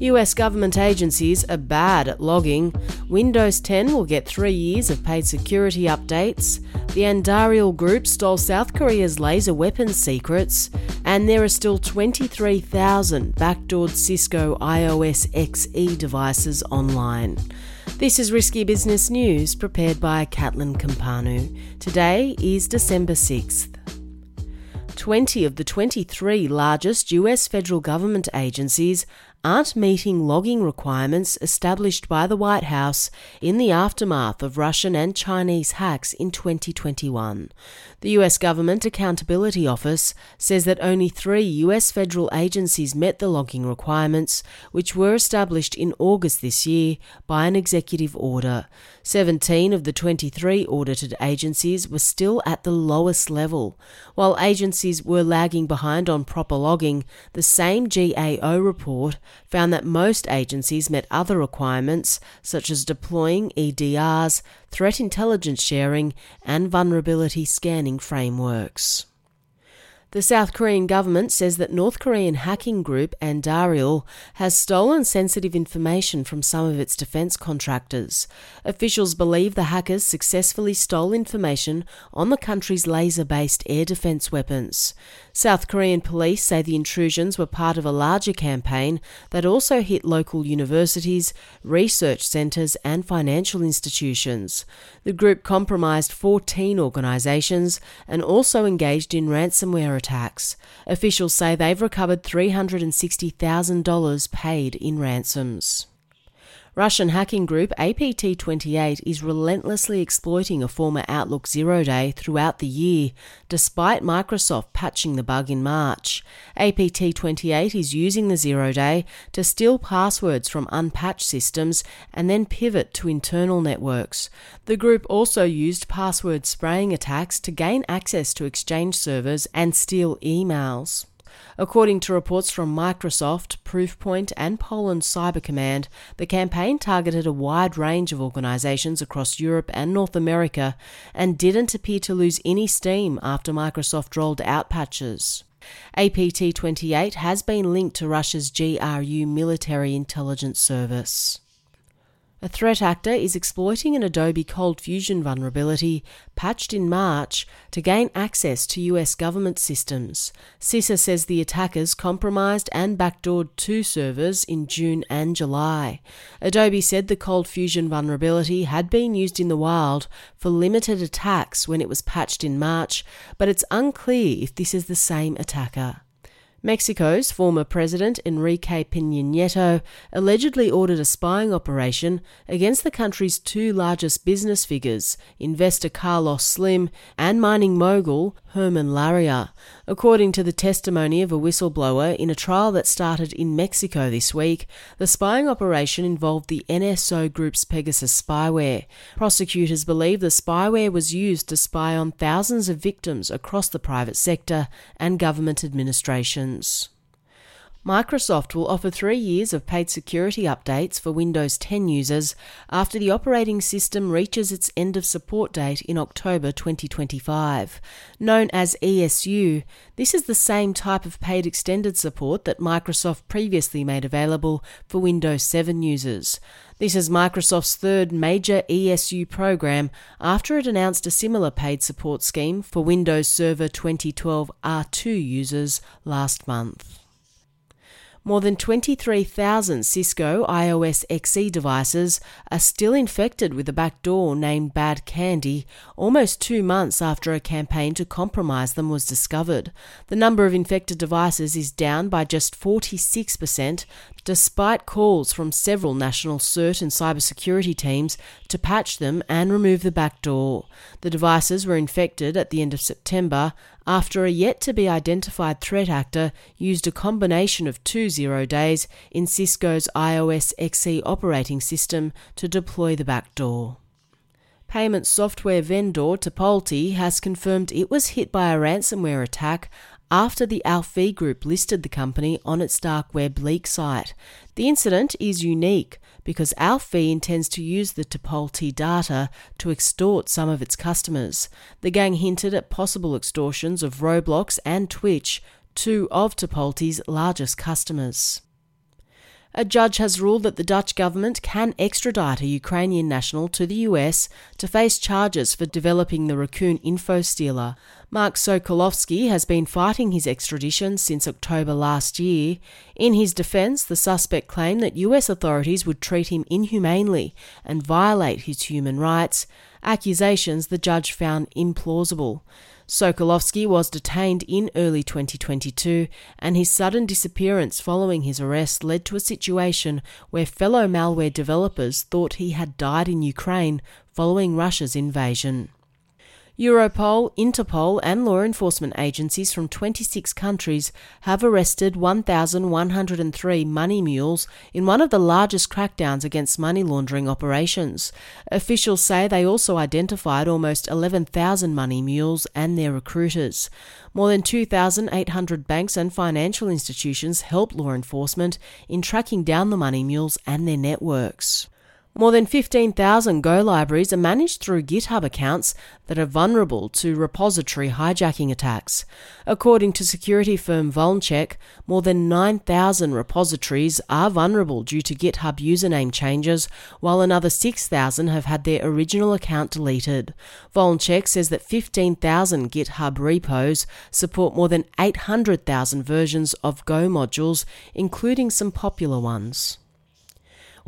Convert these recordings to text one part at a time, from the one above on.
US government agencies are bad at logging. Windows 10 will get three years of paid security updates. The Andariel Group stole South Korea's laser weapons secrets. And there are still 23,000 backdoored Cisco IOS XE devices online. This is Risky Business News prepared by Catalin Cimpanu. Today is December 6th. 20 of the 23 largest US federal government agencies aren't meeting logging requirements established by the White House in the aftermath of Russian and Chinese hacks in 2021. The US Government Accountability Office says that only three US federal agencies met the logging requirements, which were established in August this year by an executive order. 17 of the 23 audited agencies were still at the lowest level. While agencies were lagging behind on proper logging, the same GAO report found that most agencies met other requirements such as deploying EDRs, threat intelligence sharing, and vulnerability scanning frameworks. The South Korean government says that North Korean hacking group Andariel has stolen sensitive information from some of its defense contractors. Officials believe the hackers successfully stole information on the country's laser based air defense weapons. South Korean police say the intrusions were part of a larger campaign that also hit local universities, research centres, and financial institutions. The group compromised 14 organisations and also engaged in ransomware attacks. Officials say they've recovered $360,000 paid in ransoms. Russian hacking group APT28 is relentlessly exploiting a former Outlook zero day throughout the year, despite Microsoft patching the bug in March. APT28 is using the zero day to steal passwords from unpatched systems and then pivot to internal networks. The group also used password spraying attacks to gain access to Exchange servers and steal emails. According to reports from Microsoft, Proofpoint, and Poland Cyber Command, the campaign targeted a wide range of organisations across Europe and North America and didn't appear to lose any steam after Microsoft rolled out patches. APT 28 has been linked to Russia's GRU military intelligence service. A threat actor is exploiting an Adobe ColdFusion vulnerability patched in March to gain access to US government systems. CISA says the attackers compromised and backdoored two servers in June and July. Adobe said the ColdFusion vulnerability had been used in the wild for limited attacks when it was patched in March, but it's unclear if this is the same attacker. Mexico's former president Enrique Peña Nieto allegedly ordered a spying operation against the country's two largest business figures, investor Carlos Slim and mining mogul Germán Larrea. According to the testimony of a whistleblower in a trial that started in Mexico this week, the spying operation involved the NSO Group's Pegasus spyware. Prosecutors believe the spyware was used to spy on thousands of victims across the private sector and government administrations. Microsoft will offer three years of paid security updates for Windows 10 users after the operating system reaches its end of support date in October 2025. Known as ESU, this is the same type of paid extended support that Microsoft previously made available for Windows 7 users. This is Microsoft's third major ESU program after it announced a similar paid support scheme for Windows Server 2012 R2 users last month. More than 23,000 Cisco IOS XE devices are still infected with a backdoor named BadCandy, almost two months after a campaign to compromise them was discovered. The number of infected devices is down by just 46%, despite calls from several national CERT and cybersecurity teams to patch them and remove the backdoor. The devices were infected at the end of September after a yet to be identified threat actor used a combination of two zero days in Cisco's IOS XE operating system to deploy the backdoor. Payment software vendor Tipalti has confirmed it was hit by a ransomware attack after the ALPHV Group listed the company on its dark web leak site. The incident is unique because ALPHV intends to use the Tipalti data to extort some of its customers. The gang hinted at possible extortions of Roblox and Twitch, two of Tipalti's largest customers. A judge has ruled that the Dutch government can extradite a Ukrainian national to the US to face charges for developing the Raccoon info stealer. Mark Sokolovsky has been fighting his extradition since October last year. In his defence, the suspect claimed that US authorities would treat him inhumanely and violate his human rights, accusations the judge found implausible. Sokolovsky was detained in early 2022, and his sudden disappearance following his arrest led to a situation where fellow malware developers thought he had died in Ukraine following Russia's invasion. Europol, Interpol, and law enforcement agencies from 26 countries have arrested 1,103 money mules in one of the largest crackdowns against money laundering operations. Officials say they also identified almost 11,000 money mules and their recruiters. More than 2,800 banks and financial institutions help law enforcement in tracking down the money mules and their networks. More than 15,000 Go libraries are managed through GitHub accounts that are vulnerable to repository hijacking attacks. According to security firm VulnCheck, more than 9,000 repositories are vulnerable due to GitHub username changes, while another 6,000 have had their original account deleted. VulnCheck says that 15,000 GitHub repos support more than 800,000 versions of Go modules, including some popular ones.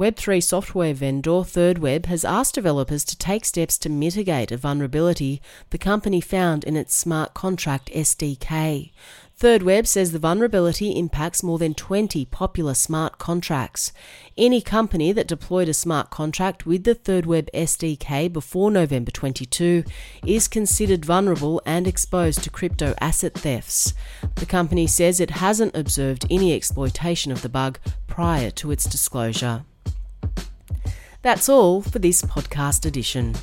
Web3 software vendor ThirdWeb has asked developers to take steps to mitigate a vulnerability the company found in its smart contract SDK. ThirdWeb says the vulnerability impacts more than 20 popular smart contracts. Any company that deployed a smart contract with the ThirdWeb SDK before November 22 is considered vulnerable and exposed to crypto asset thefts. The company says it hasn't observed any exploitation of the bug prior to its disclosure. That's all for this podcast edition.